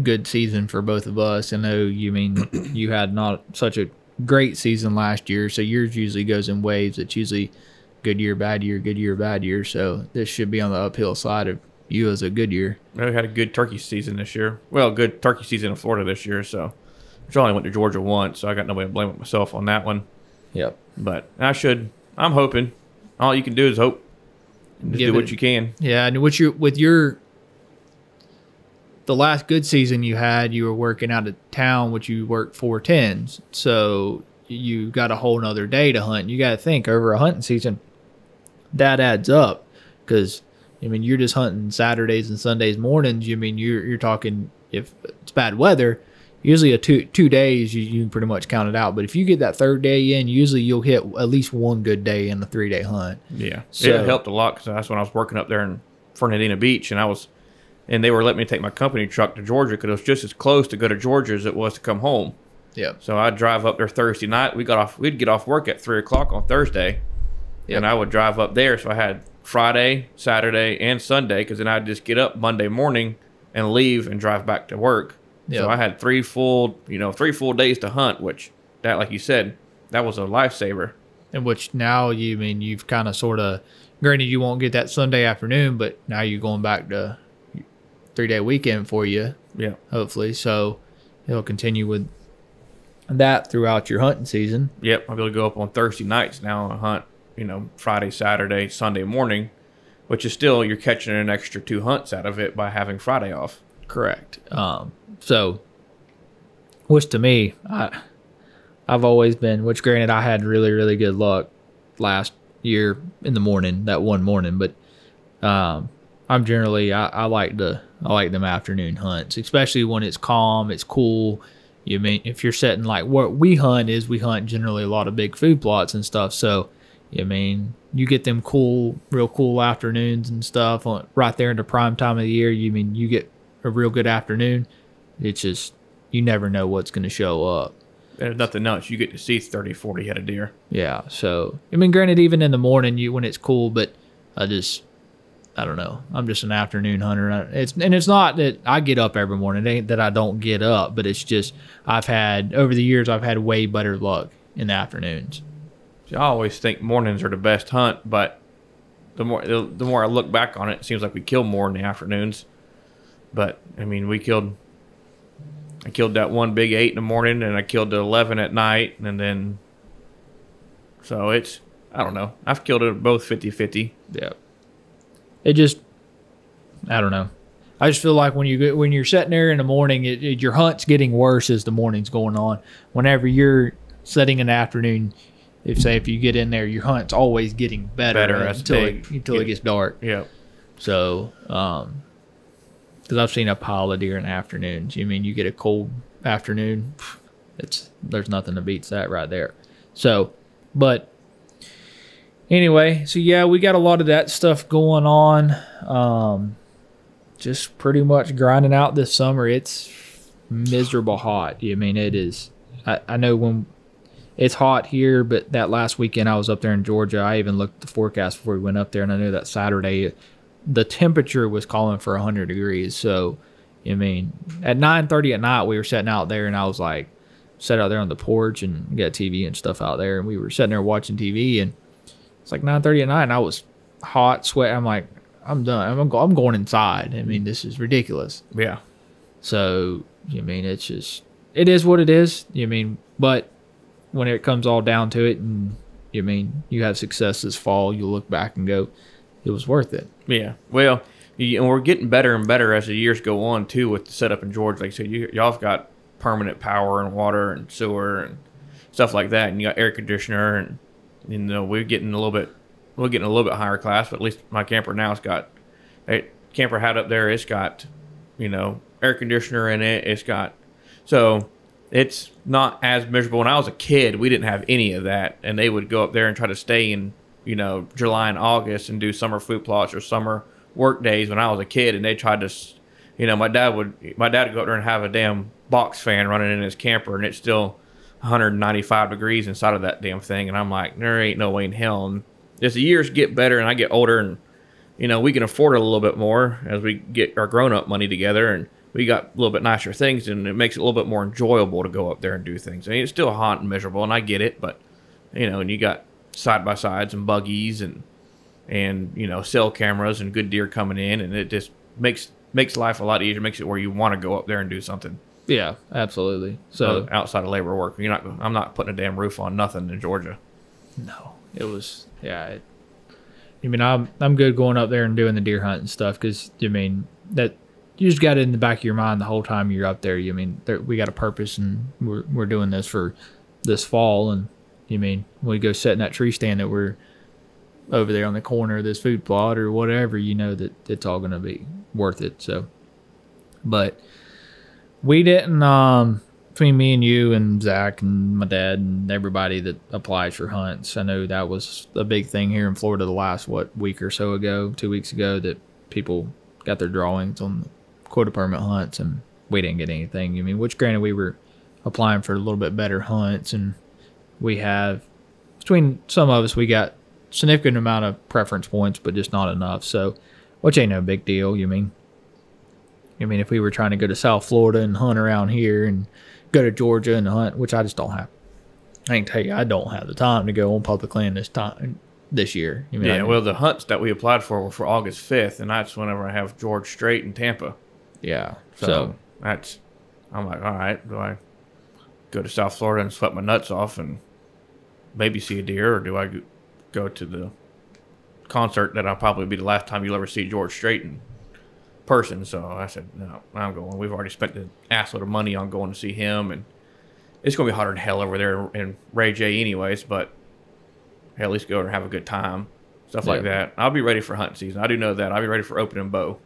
good season for both of us. I know you mean you had not such a great season last year, so yours usually goes in waves. It's usually good year, bad year, good year, bad year. So this should be on the uphill side of you as a good year. We had a good turkey season this year. Well, good turkey season in Florida this year. So, which I only went to Georgia once, so I got nobody to blame but myself on that one. Yep. But I should. I'm hoping. All you can do is hope. And just do what it- you can. Yeah, and what you with your the last good season you had, you were working out of town, which you worked four tens. So you got a whole nother day to hunt. You got to think over a hunting season, that adds up because I mean you're just hunting Saturdays and Sundays mornings. You mean you're you're talking if it's bad weather. Usually a two two days you, you can pretty much count it out. But if you get that third day in, usually you'll hit at least one good day in the three day hunt. Yeah, So- it helped a lot because that's when I was working up there in Fernandina Beach, and I was, and they were letting me take my company truck to Georgia because it was just as close to go to Georgia as it was to come home. yeah So I'd drive up there Thursday night. We got off. We'd get off work at three o'clock on Thursday, Yep. and I would drive up there. So I had Friday, Saturday, and Sunday because then I'd just get up Monday morning and leave and drive back to work. Yep. So I had three full, you know, three full days to hunt, which that, like you said, that was a lifesaver. And which now you mean you've kind of sort of granted you won't get that sunday afternoon but now you're going back to three day weekend for you Yeah. hopefully so it'll continue with that throughout your hunting season Yep, I'll be able to go up on Thursday nights now and hunt, you know, Friday, Saturday, Sunday morning, which is still you're catching an extra two hunts out of it by having Friday off. Correct. Um so which to me i i've always been which granted i had really really good luck last year in the morning that one morning but um i'm generally i, I like the i like them afternoon hunts especially when it's calm it's cool. You mean if you're setting like what we hunt is we hunt generally a lot of big food plots and stuff so you mean you get them cool real cool afternoons and stuff on, right there in the prime time of the year you mean you get a real good afternoon it's just you never know what's going to show up And if nothing else, you get to see 30, 40 head of deer. yeah. So I mean, granted, even in the morning, you when it's cool, but I just I don't know. I'm just an afternoon hunter. I- It's and it's not that I get up every morning. It ain't that I don't get up, but it's just I've had over the years I've had way better luck in the afternoons. See, I always think mornings are the best hunt, but the more the, the more I look back on it, it seems like we kill more in the afternoons. But I mean, we killed. I killed that one big eight in the morning, and I killed the eleven at night, and then. So it's I don't know. I've killed it both 50-50. Yeah. It just I don't know. I just feel like when you get when you're sitting there in the morning, it, it- your hunt's getting worse as the morning's going on. Whenever you're setting an afternoon, if say if you get in there, your hunt's always getting better, Better until it, until it gets dark. Yeah. So, um, because I've seen a pile of deer in afternoons. You mean you get a cold afternoon? It's there's nothing that beats that right there. So, but anyway, so yeah, we got a lot of that stuff going on. Um, just pretty much grinding out this summer. It's miserable hot. I mean, it is. I, I know when it's hot here, but that last weekend I was up there in Georgia. I even looked at the forecast before we went up there, and I knew that Saturday the temperature was calling for 100 degrees. So I mean, at nine thirty at night, we were sitting out there, and I was like, sat out there on the porch and got TV and stuff out there, and we were sitting there watching TV, and it's like nine thirty at night, and I was hot, sweat. I'm like, I'm done. I'm, I'm going inside. I mean, this is ridiculous. Yeah. So, you mean it's just it is what it is. You mean, but when it comes all down to it, and you mean you have success this fall, you look back and go, it was worth it. Yeah. Well, and we're getting better and better as the years go on too with the setup in Georgia. Like I said, you, y'all've got permanent power and water and sewer and stuff like that, and you got air conditioner, and you know we're getting a little bit, we're getting a little bit higher class. But at least my camper now has got, a camper had up there, it's got, you know, air conditioner in it. It's got, so it's not as miserable. When I was a kid, we didn't have any of that, and they would go up there and try to stay in, you know, July and August and do summer food plots or summer work days when I was a kid, and they tried to, you know, my dad would, my dad would go up there and have a damn box fan running in his camper, and it's still 195 degrees inside of that damn thing, and I'm like, there ain't no way in hell. And as the years get better and I get older, and you know, we can afford it a little bit more as we get our grown up money together and we got a little bit nicer things and it makes it a little bit more enjoyable to go up there and do things. I mean, it's still hot and miserable and I get it, but you know, and you got side by sides and buggies and and you know, cell cameras and good deer coming in and it just makes makes life a lot easier, makes it where you want to go up there and do something. Yeah, absolutely. So So outside of labor work, you're not. I'm not putting a damn roof on nothing in Georgia. no, it was yeah. It, I mean, I'm I'm good going up there and doing the deer hunt and stuff because I mean that you just got it in the back of your mind the whole time you're up there. You mean there, we got a purpose and we're we're doing this for this fall and you mean we go sit in that tree stand that we're over there on the corner of this food plot or whatever, you know that it's all gonna be worth it. So, but we didn't um between me and you and Zach and my dad and everybody that applies for hunts. I know that was a big thing here in Florida the last what week or so ago, two weeks ago, that people got their drawings on the quota permit hunts and we didn't get anything. I mean, which granted we were applying for a little bit better hunts and we have between some of us we got significant amount of preference points, but just not enough. So, which ain't no big deal. You mean? I mean, if we were trying to go to South Florida and hunt around here and go to Georgia and hunt, which I just don't have. I can tell you, I don't have the time to go on public land this time this year. You mean, Yeah, well, the hunts that we applied for were for August 5th, and that's whenever I have George Strait in Tampa. yeah. So, So, that's, I'm like, all right, do I go to South Florida and sweat my nuts off and maybe see a deer, or do I go- to the concert that I'll probably be the last time you'll ever see George Strait in person? So I said, no, I'm going. We've already spent an assload of money on going to see him, and it's going to be hotter than hell over there in Ray Jay, anyways, but hey, at least go and have a good time. Stuff like that. I'll be ready for hunting season. I do know that. I'll be ready for opening bow.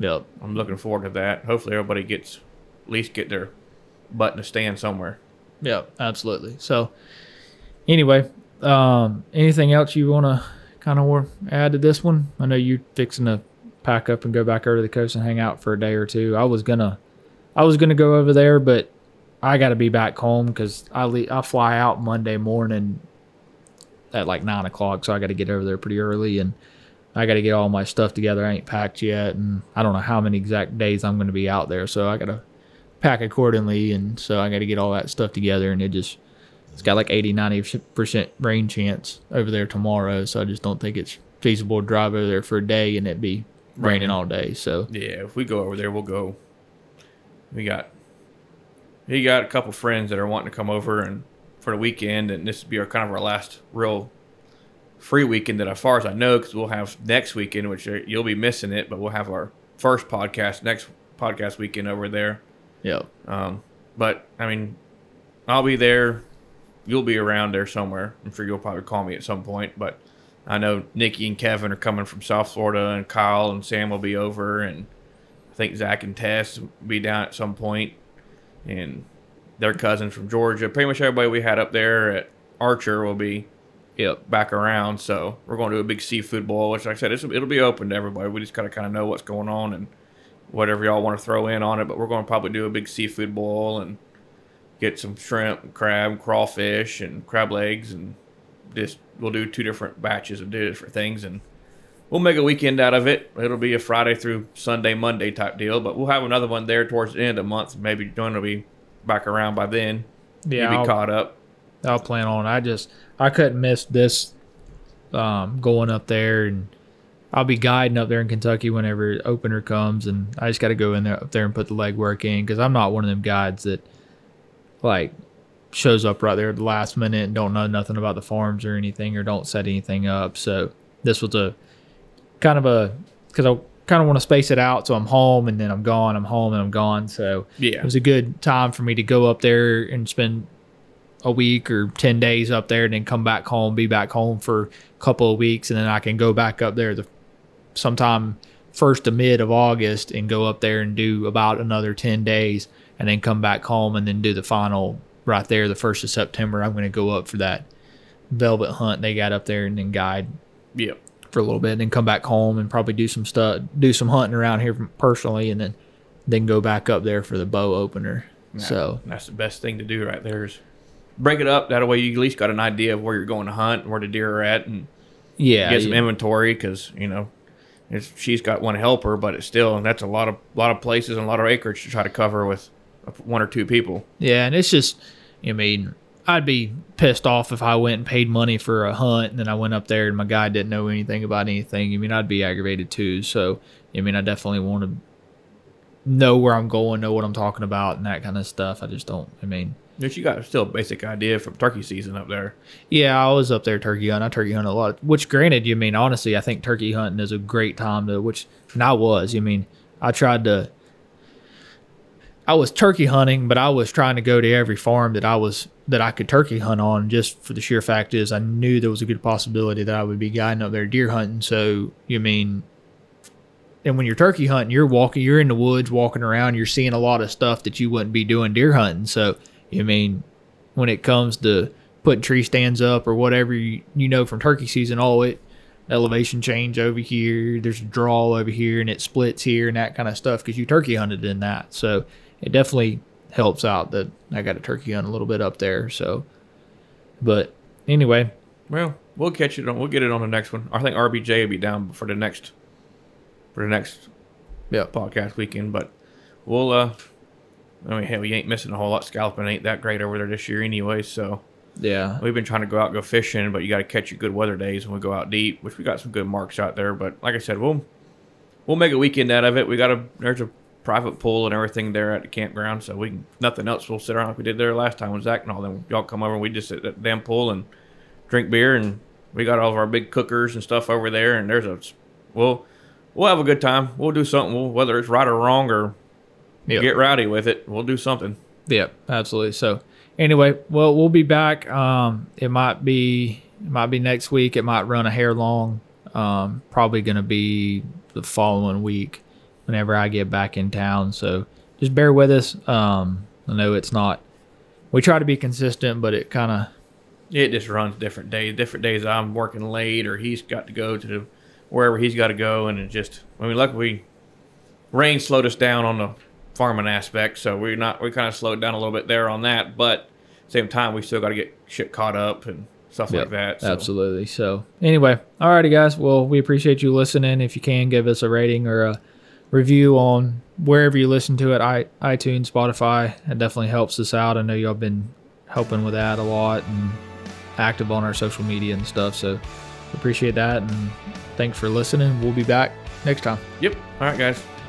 yep. I'm looking forward to that. Hopefully, everybody gets at least get their butt in a stand somewhere. Yep. Absolutely. So, anyway, um, anything else you want to kind of add to this one? I know you're fixing to pack up and go back over to the coast and hang out for a day or two. I was gonna, I was gonna go over there, but I got to be back home because I le- I fly out Monday morning at like nine o'clock, so I got to get over there pretty early and. I got to get all my stuff together. I ain't packed yet, and I don't know how many exact days I'm going to be out there. So I got to pack accordingly, and so I got to get all that stuff together. And it just it's got like 80, 90 percent rain chance over there tomorrow. So I just don't think it's feasible to drive over there for a day and it be raining all day. So Yeah, if we go over there, we'll go. We got, we got a couple friends that are wanting to come over and for the weekend, and this will be our kind of our last real free weekend that, as far as I know, because we'll have next weekend, which uh, you'll be missing it, but we'll have our first podcast next podcast weekend over there. yeah, Um, but I mean, I'll be there. You'll be around there somewhere. I'm sure you'll probably call me at some point. But I know Nikki and Kevin are coming from South Florida, and Kyle and Sam will be over, and I think Zach and Tess will be down at some point, and their cousins from Georgia. Pretty much everybody we had up there at Archer will be yep, back around. So we're going to do a big seafood boil, which like I said, it'll be open to everybody. We just gotta kind of know what's going on and whatever y'all want to throw in on it. But we're going to probably do a big seafood boil and get some shrimp, and crab, crawfish, and crab legs, and just we'll do two different batches of different things and we'll make a weekend out of it. It'll be a Friday through Sunday, Monday type deal, but we'll have another one there towards the end of the month. Maybe John will be back around by then. Yeah, You'll be I'll- caught up. I'll plan on. I just I couldn't miss this um, going up there, and I'll be guiding up there in Kentucky whenever opener comes, and I just got to go in there up there and put the legwork in because I'm not one of them guides that like shows up right there at the last minute and don't know nothing about the farms or anything or don't set anything up. So this was a kind of a because I kind of want to space it out so I'm home and then I'm gone. I'm home and I'm gone. So Yeah. it was a good time for me to go up there and spend a week or 10 days up there and then come back home be back home for a couple of weeks and then i can go back up there the sometime first to mid of august and go up there and do about another 10 days and then come back home and then do the final right there the first of september i'm going to go up for that velvet hunt they got up there and then guide Yep. for a little bit and then come back home and probably do some stuff do some hunting around here personally and then then go back up there for the bow opener so That's the best thing to do right there is break it up. That way you at least got an idea of where you're going to hunt, where the deer are at, and yeah get some yeah. inventory because you know it's, she's got one helper, but it's still and that's a lot of lot of places and a lot of acreage to try to cover with one or two people. Yeah, and it's just, I mean, I'd be pissed off if I went and paid money for a hunt and then I went up there and my guy didn't know anything about anything. I mean, I'd be aggravated too. So, I mean, I definitely want to know where I'm going, know what I'm talking about, and that kind of stuff. I just don't, I mean, But you got still a basic idea from turkey season up there. yeah, I was up there turkey hunting. I turkey hunted a lot. Which, granted, you mean honestly, I think turkey hunting is a great time to. Which, and I was. You mean, I tried to. I was turkey hunting, but I was trying to go to every farm that I was that I could turkey hunt on. Just for the sheer fact is, I knew there was a good possibility that I would be guiding up there deer hunting. So you mean, and when you're turkey hunting, you're walking, you're in the woods, walking around, you're seeing a lot of stuff that you wouldn't be doing deer hunting. So you mean, when it comes to putting tree stands up or whatever you, you know from turkey season, oh it elevation change over here, there's a draw over here, and it splits here and that kind of stuff because you turkey hunted in that. So it definitely helps out that I got a turkey hunt a little bit up there. So, but anyway, Well, we'll catch it on. We'll get it on the next one. I think RBJ will be down for the next for the next yeah, podcast weekend, but we'll. uh I mean, hell, we ain't missing a whole lot. Scalloping ain't that great over there this year anyway, so yeah, we've been trying to go out and go fishing, but you got to catch your good weather days when we go out deep, which we got some good marks out there. But like I said, we'll we'll make a weekend out of it. We got a there's a private pool and everything there at the campground, so we can nothing else. We'll sit around like we did there last time with Zach and all them. Y'all come over and we just sit at the damn pool and drink beer, and we got all of our big cookers and stuff over there. And there's a we'll we'll have a good time. We'll do something, we'll, whether it's right or wrong or yeah. get rowdy with it. We'll do something. Yep, absolutely. So anyway, well, we'll be back. Um, it might be it might be next week. It might run a hair long. Um, probably gonna be the following week whenever I get back in town. So just bear with us. Um, I know it's not. We try to be consistent, but it kind of It just runs different days. Different days I'm working late, or he's got to go to wherever he's got to go, and it just. I mean, luckily, rain slowed us down on the farming aspect, so we're not. We kind of slowed down a little bit there on that, but same time we still got to get shit caught up and stuff like that. So. Absolutely. So anyway, alrighty, guys. Well, we appreciate you listening. If you can, give us a rating or a review on wherever you listen to it, i iTunes, Spotify. It definitely helps us out. I know y'all have been helping with that a lot and active on our social media and stuff. So appreciate that and thanks for listening. We'll be back next time. Yep. All right, guys.